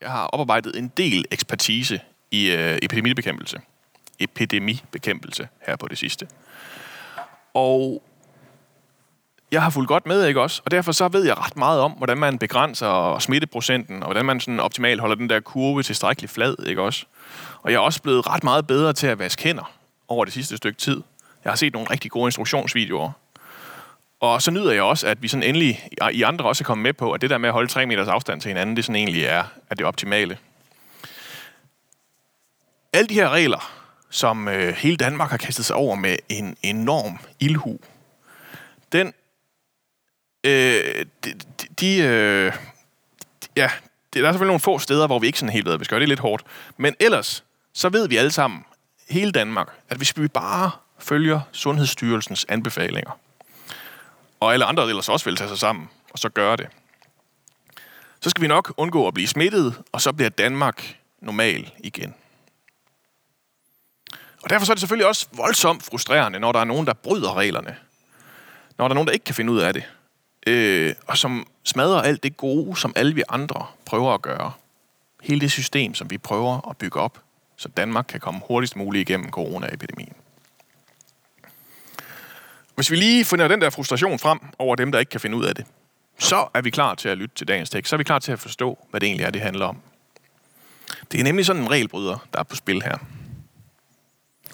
Jeg har oparbejdet en del ekspertise i øh, epidemibekæmpelse. Epidemibekæmpelse her på det sidste. Og jeg har fulgt godt med, ikke også? Og derfor så ved jeg ret meget om, hvordan man begrænser smitteprocenten, og hvordan man sådan optimalt holder den der kurve tilstrækkeligt flad, ikke også? Og jeg er også blevet ret meget bedre til at vaske hænder over det sidste stykke tid. Jeg har set nogle rigtig gode instruktionsvideoer. Og så nyder jeg også, at vi sådan endelig i andre også er kommet med på, at det der med at holde 3 meters afstand til hinanden, det sådan egentlig er, er det optimale. Alle de her regler, som øh, hele Danmark har kastet sig over med en enorm ildhu, den, øh, de, de øh, ja, det, der er selvfølgelig nogle få steder, hvor vi ikke sådan helt ved, at vi skal gøre det lidt hårdt. Men ellers, så ved vi alle sammen, hele Danmark, at hvis vi bare følger Sundhedsstyrelsens anbefalinger, og alle andre ellers også vil tage sig sammen, og så gøre det, så skal vi nok undgå at blive smittet, og så bliver Danmark normal igen. Og derfor så er det selvfølgelig også voldsomt frustrerende, når der er nogen, der bryder reglerne. Når der er nogen, der ikke kan finde ud af det. Øh, og som smadrer alt det gode, som alle vi andre prøver at gøre. Hele det system, som vi prøver at bygge op, så Danmark kan komme hurtigst muligt igennem coronaepidemien. Hvis vi lige finder den der frustration frem over dem, der ikke kan finde ud af det, så er vi klar til at lytte til dagens tekst. Så er vi klar til at forstå, hvad det egentlig er, det handler om. Det er nemlig sådan en regelbryder, der er på spil her.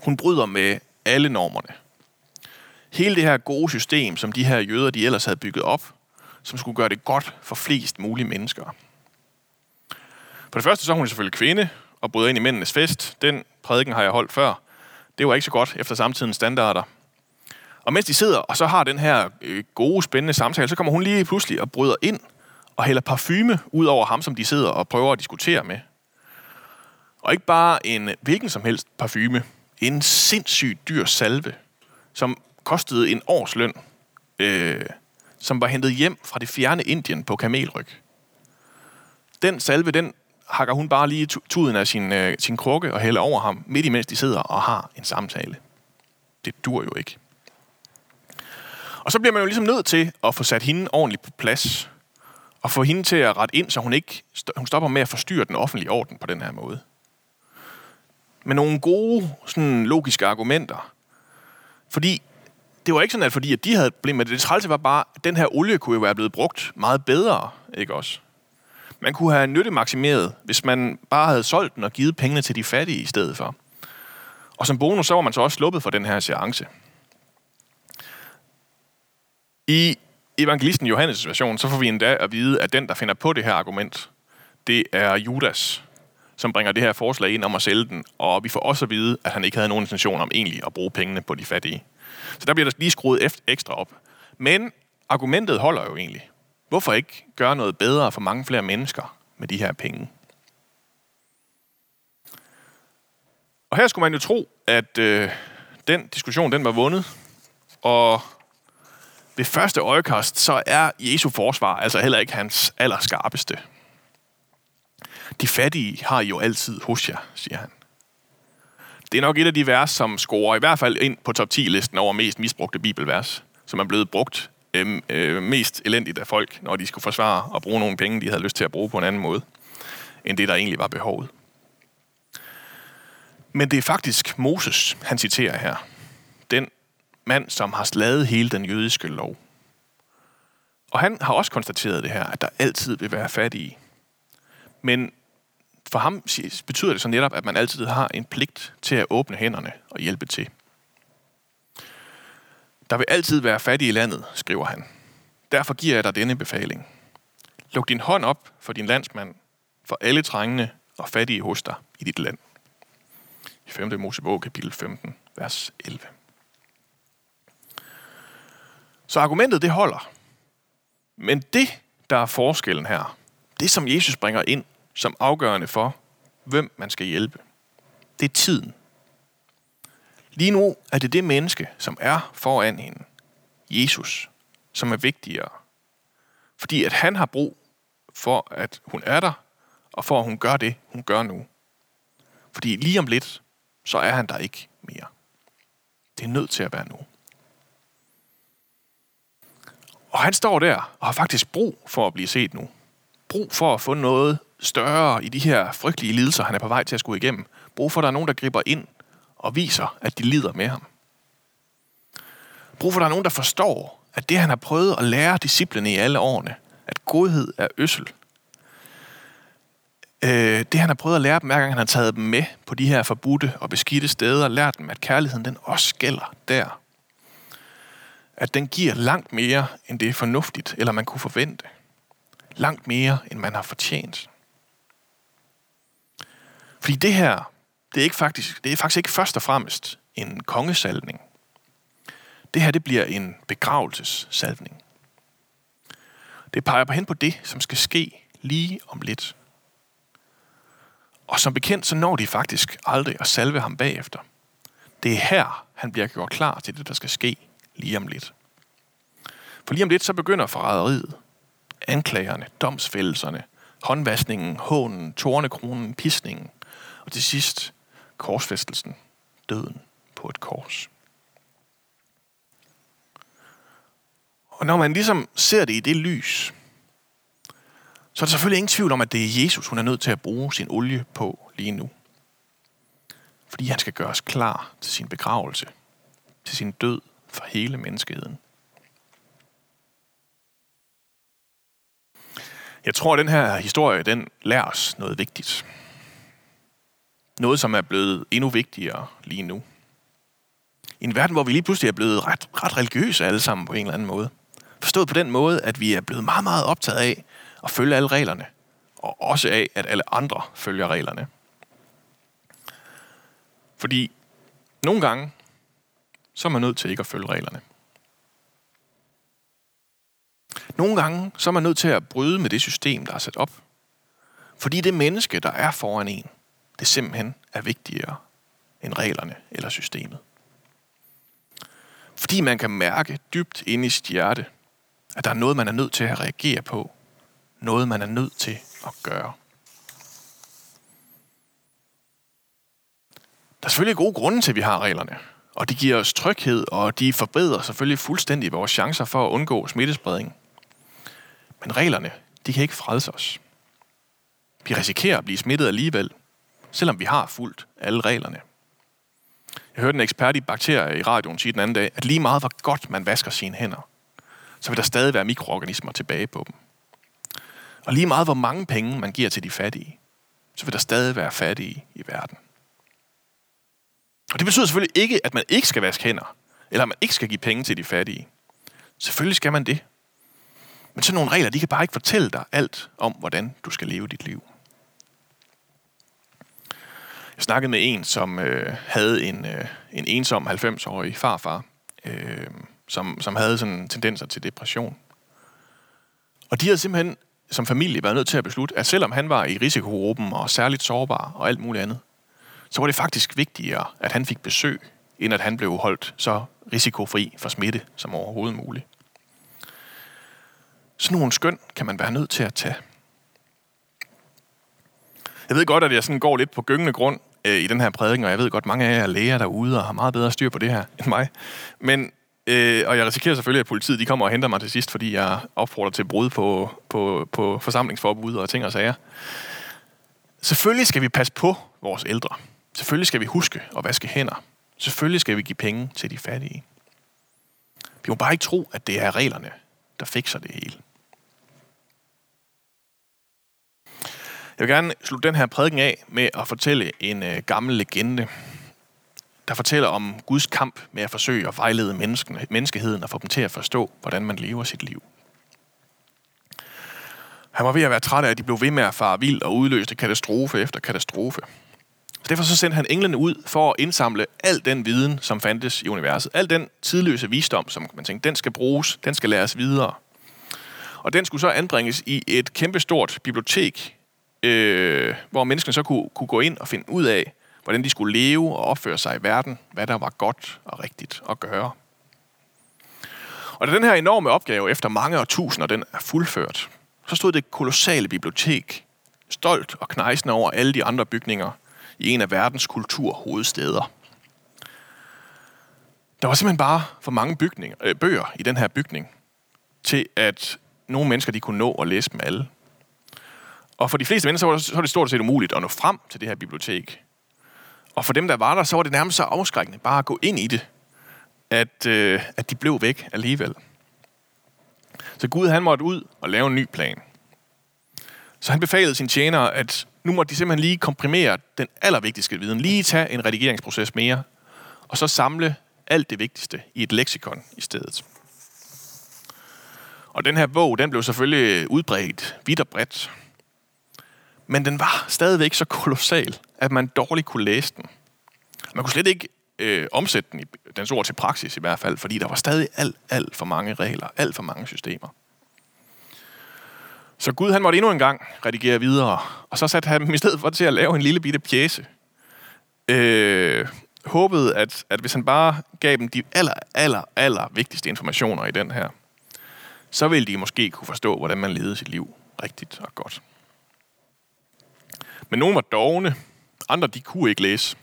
Hun bryder med alle normerne. Hele det her gode system, som de her jøder, de ellers havde bygget op, som skulle gøre det godt for flest mulige mennesker. For det første så er hun selvfølgelig kvinde, og bryder ind i mændenes fest. Den prædiken har jeg holdt før. Det var ikke så godt efter samtidens standarder. Og mens de sidder og så har den her øh, gode, spændende samtale, så kommer hun lige pludselig og bryder ind og hælder parfume ud over ham, som de sidder og prøver at diskutere med. Og ikke bare en hvilken som helst parfume. En sindssygt dyr salve, som kostede en års løn, øh, som var hentet hjem fra det fjerne Indien på kamelryg. Den salve, den hakker hun bare lige tuden af sin, øh, sin krukke og hælder over ham, midt imens de sidder og har en samtale. Det dur jo ikke. Og så bliver man jo ligesom nødt til at få sat hende ordentligt på plads. Og få hende til at rette ind, så hun ikke hun stopper med at forstyrre den offentlige orden på den her måde. Med nogle gode, sådan logiske argumenter. Fordi det var ikke sådan, at fordi at de havde et problem med det. Det trælse var bare, at den her olie kunne jo være blevet brugt meget bedre, ikke også? Man kunne have nyttemaksimeret, hvis man bare havde solgt den og givet pengene til de fattige i stedet for. Og som bonus, så var man så også sluppet for den her seance. I evangelisten Johannes' version, så får vi endda at vide, at den, der finder på det her argument, det er Judas, som bringer det her forslag ind om at sælge den, og vi får også at vide, at han ikke havde nogen intention om egentlig at bruge pengene på de fattige. Så der bliver der lige skruet ekstra op. Men argumentet holder jo egentlig. Hvorfor ikke gøre noget bedre for mange flere mennesker med de her penge? Og her skulle man jo tro, at øh, den diskussion den var vundet, og ved første øjekast, så er Jesu forsvar altså heller ikke hans allerskarpeste. De fattige har jo altid hos jer, siger han. Det er nok et af de vers, som scorer i hvert fald ind på top 10-listen over mest misbrugte bibelvers, som er blevet brugt øh, øh, mest elendigt af folk, når de skulle forsvare og bruge nogle penge, de havde lyst til at bruge på en anden måde, end det, der egentlig var behovet. Men det er faktisk Moses, han citerer her. Den mand, som har slaget hele den jødiske lov. Og han har også konstateret det her, at der altid vil være fattige. Men for ham betyder det så netop, at man altid har en pligt til at åbne hænderne og hjælpe til. Der vil altid være fattige i landet, skriver han. Derfor giver jeg dig denne befaling. Luk din hånd op for din landsmand, for alle trængende og fattige hos dig i dit land. I 5. Mosebog, kapitel 15, vers 11. Så argumentet, det holder. Men det, der er forskellen her, det som Jesus bringer ind som afgørende for, hvem man skal hjælpe, det er tiden. Lige nu er det det menneske, som er foran hende, Jesus, som er vigtigere. Fordi at han har brug for, at hun er der, og for at hun gør det, hun gør nu. Fordi lige om lidt, så er han der ikke mere. Det er nødt til at være nu. Og han står der og har faktisk brug for at blive set nu. Brug for at få noget større i de her frygtelige lidelser, han er på vej til at skulle igennem. Brug for, at der er nogen, der griber ind og viser, at de lider med ham. Brug for, at der er nogen, der forstår, at det, han har prøvet at lære disciplene i alle årene, at godhed er øssel. Øh, det, han har prøvet at lære dem, hver gang han har taget dem med på de her forbudte og beskidte steder, lært dem, at kærligheden den også gælder der. At den giver langt mere, end det er fornuftigt, eller man kunne forvente. Langt mere, end man har fortjent. Fordi det her, det er, ikke faktisk, det er faktisk ikke først og fremmest en kongesalvning. Det her, det bliver en begravelsessalvning. Det peger på hen på det, som skal ske lige om lidt. Og som bekendt, så når de faktisk aldrig at salve ham bagefter. Det er her, han bliver gjort klar til det, der skal ske lige om lidt. For lige om lidt, så begynder forræderiet. Anklagerne, domsfældelserne, håndvaskningen, hånen, tornekronen, pisningen. Og til sidst, korsfæstelsen, døden på et kors. Og når man ligesom ser det i det lys, så er der selvfølgelig ingen tvivl om, at det er Jesus, hun er nødt til at bruge sin olie på lige nu. Fordi han skal gøres klar til sin begravelse, til sin død for hele menneskeheden. Jeg tror, at den her historie, den lærer os noget vigtigt. Noget, som er blevet endnu vigtigere lige nu. I en verden, hvor vi lige pludselig er blevet ret, ret religiøse alle sammen på en eller anden måde. Forstået på den måde, at vi er blevet meget, meget optaget af at følge alle reglerne. Og også af, at alle andre følger reglerne. Fordi nogle gange, så er man nødt til ikke at følge reglerne. Nogle gange, så er man nødt til at bryde med det system, der er sat op. Fordi det menneske, der er foran en, det simpelthen er vigtigere end reglerne eller systemet. Fordi man kan mærke dybt inde i sit hjerte, at der er noget, man er nødt til at reagere på. Noget, man er nødt til at gøre. Der er selvfølgelig gode grunde til, at vi har reglerne. Og de giver os tryghed, og de forbedrer selvfølgelig fuldstændig vores chancer for at undgå smittespredning. Men reglerne, de kan ikke frelse os. Vi risikerer at blive smittet alligevel, selvom vi har fulgt alle reglerne. Jeg hørte en ekspert i bakterier i radioen sige den anden dag, at lige meget hvor godt man vasker sine hænder, så vil der stadig være mikroorganismer tilbage på dem. Og lige meget hvor mange penge man giver til de fattige, så vil der stadig være fattige i verden. Og det betyder selvfølgelig ikke, at man ikke skal vaske hænder, eller at man ikke skal give penge til de fattige. Selvfølgelig skal man det. Men sådan nogle regler, de kan bare ikke fortælle dig alt om, hvordan du skal leve dit liv. Jeg snakkede med en, som øh, havde en, øh, en ensom 90-årig farfar, øh, som, som havde sådan tendenser til depression. Og de havde simpelthen som familie været nødt til at beslutte, at selvom han var i risikogruppen og særligt sårbar og alt muligt andet, så var det faktisk vigtigere, at han fik besøg, end at han blev holdt så risikofri for smitte som overhovedet muligt. Sådan nogle skøn kan man være nødt til at tage. Jeg ved godt, at jeg sådan går lidt på gyngende grund øh, i den her prædiken, og jeg ved godt, at mange af jer er læger derude og har meget bedre styr på det her end mig. Men, øh, og jeg risikerer selvfølgelig, at politiet de kommer og henter mig til sidst, fordi jeg opfordrer til brud på, på, på forsamlingsforbud og ting og sager. Selvfølgelig skal vi passe på vores ældre. Selvfølgelig skal vi huske at vaske hænder. Selvfølgelig skal vi give penge til de fattige. Vi må bare ikke tro, at det er reglerne, der fikser det hele. Jeg vil gerne slutte den her prædiken af med at fortælle en øh, gammel legende, der fortæller om Guds kamp med at forsøge at vejlede menneskene, menneskeheden og få dem til at forstå, hvordan man lever sit liv. Han var ved at være træt af, at de blev ved med at fare vild og udløste katastrofe efter katastrofe. Så derfor så sendte han englene ud for at indsamle al den viden, som fandtes i universet. Al den tidløse visdom, som man tænkte, den skal bruges, den skal læres videre. Og den skulle så anbringes i et kæmpestort bibliotek, øh, hvor menneskene så kunne, kunne gå ind og finde ud af, hvordan de skulle leve og opføre sig i verden, hvad der var godt og rigtigt at gøre. Og da den her enorme opgave efter mange og tusinder, den er fuldført, så stod det kolossale bibliotek stolt og knejsende over alle de andre bygninger i en af verdens kulturhovedsteder. Der var simpelthen bare for mange bygninger, øh, bøger i den her bygning, til at nogle mennesker de kunne nå at læse dem alle. Og for de fleste mennesker så var det, så var det stort set umuligt at nå frem til det her bibliotek. Og for dem, der var der, så var det nærmest så afskrækkende bare at gå ind i det, at, øh, at de blev væk alligevel. Så Gud han måtte ud og lave en ny plan. Så han befalede sine tjenere, at nu måtte de simpelthen lige komprimere den allervigtigste viden. Lige tage en redigeringsproces mere, og så samle alt det vigtigste i et leksikon i stedet. Og den her bog, den blev selvfølgelig udbredt vidt og bredt. Men den var stadigvæk så kolossal, at man dårligt kunne læse den. Man kunne slet ikke øh, omsætte den i dens ord til praksis i hvert fald, fordi der var stadig alt, alt for mange regler, alt for mange systemer. Så Gud han måtte endnu en gang redigere videre, og så satte han dem i stedet for til at lave en lille bitte pjæse. Øh, håbede, at, at hvis han bare gav dem de aller, aller, aller vigtigste informationer i den her, så ville de måske kunne forstå, hvordan man levede sit liv rigtigt og godt. Men nogle var dogne, andre de kunne ikke læse.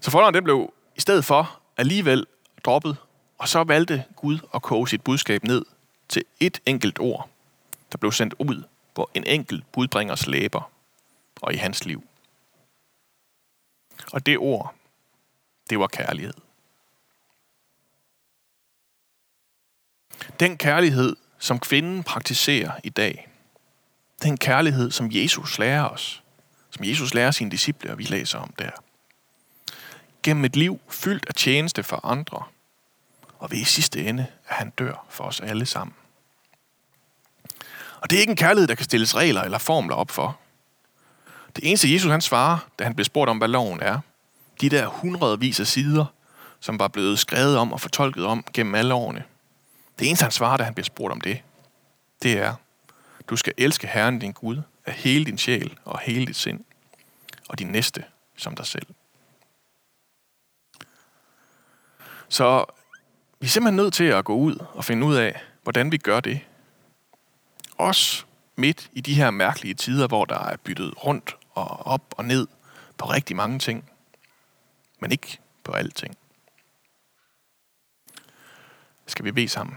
Så folderen den blev i stedet for alligevel droppet, og så valgte Gud at koge sit budskab ned til et enkelt ord, der blev sendt ud på en enkelt budbringers læber og i hans liv. Og det ord, det var kærlighed. Den kærlighed, som kvinden praktiserer i dag, den kærlighed, som Jesus lærer os, som Jesus lærer sine disciple, og vi læser om der. Gennem et liv fyldt af tjeneste for andre, og ved i sidste ende, at han dør for os alle sammen. Og det er ikke en kærlighed, der kan stilles regler eller formler op for. Det eneste Jesus han svarer, da han bliver spurgt om, hvad loven er, de der hundredvis af sider, som var blevet skrevet om og fortolket om gennem alle årene. Det eneste han svarer, da han bliver spurgt om det, det er, du skal elske Herren din Gud af hele din sjæl og hele dit sind, og din næste som dig selv. Så vi er simpelthen nødt til at gå ud og finde ud af, hvordan vi gør det. Også midt i de her mærkelige tider, hvor der er byttet rundt og op og ned på rigtig mange ting, men ikke på alting. Skal vi bede sammen?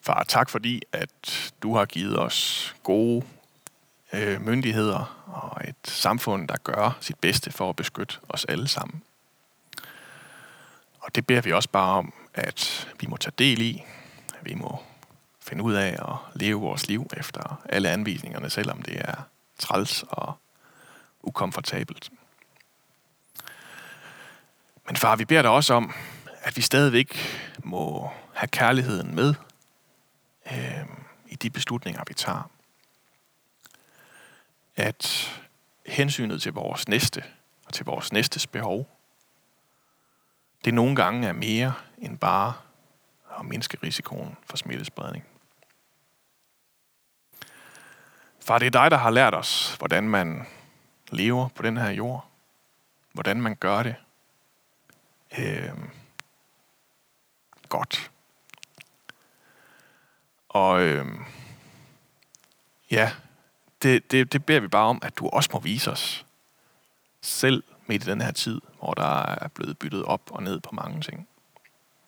Far, tak fordi, at du har givet os gode øh, myndigheder og et samfund, der gør sit bedste for at beskytte os alle sammen. Og det beder vi også bare om, at vi må tage del i. Vi må finde ud af at leve vores liv efter alle anvisningerne, selvom det er træls og ukomfortabelt. Men far, vi beder dig også om, at vi stadigvæk må have kærligheden med øh, i de beslutninger, vi tager. At hensynet til vores næste og til vores næstes behov, det nogle gange er mere end bare og mindske risikoen for smittespredning. Far, det er dig, der har lært os, hvordan man lever på den her jord. Hvordan man gør det øh, godt. Og øh, ja, det, det, det beder vi bare om, at du også må vise os selv midt i den her tid, hvor der er blevet byttet op og ned på mange ting.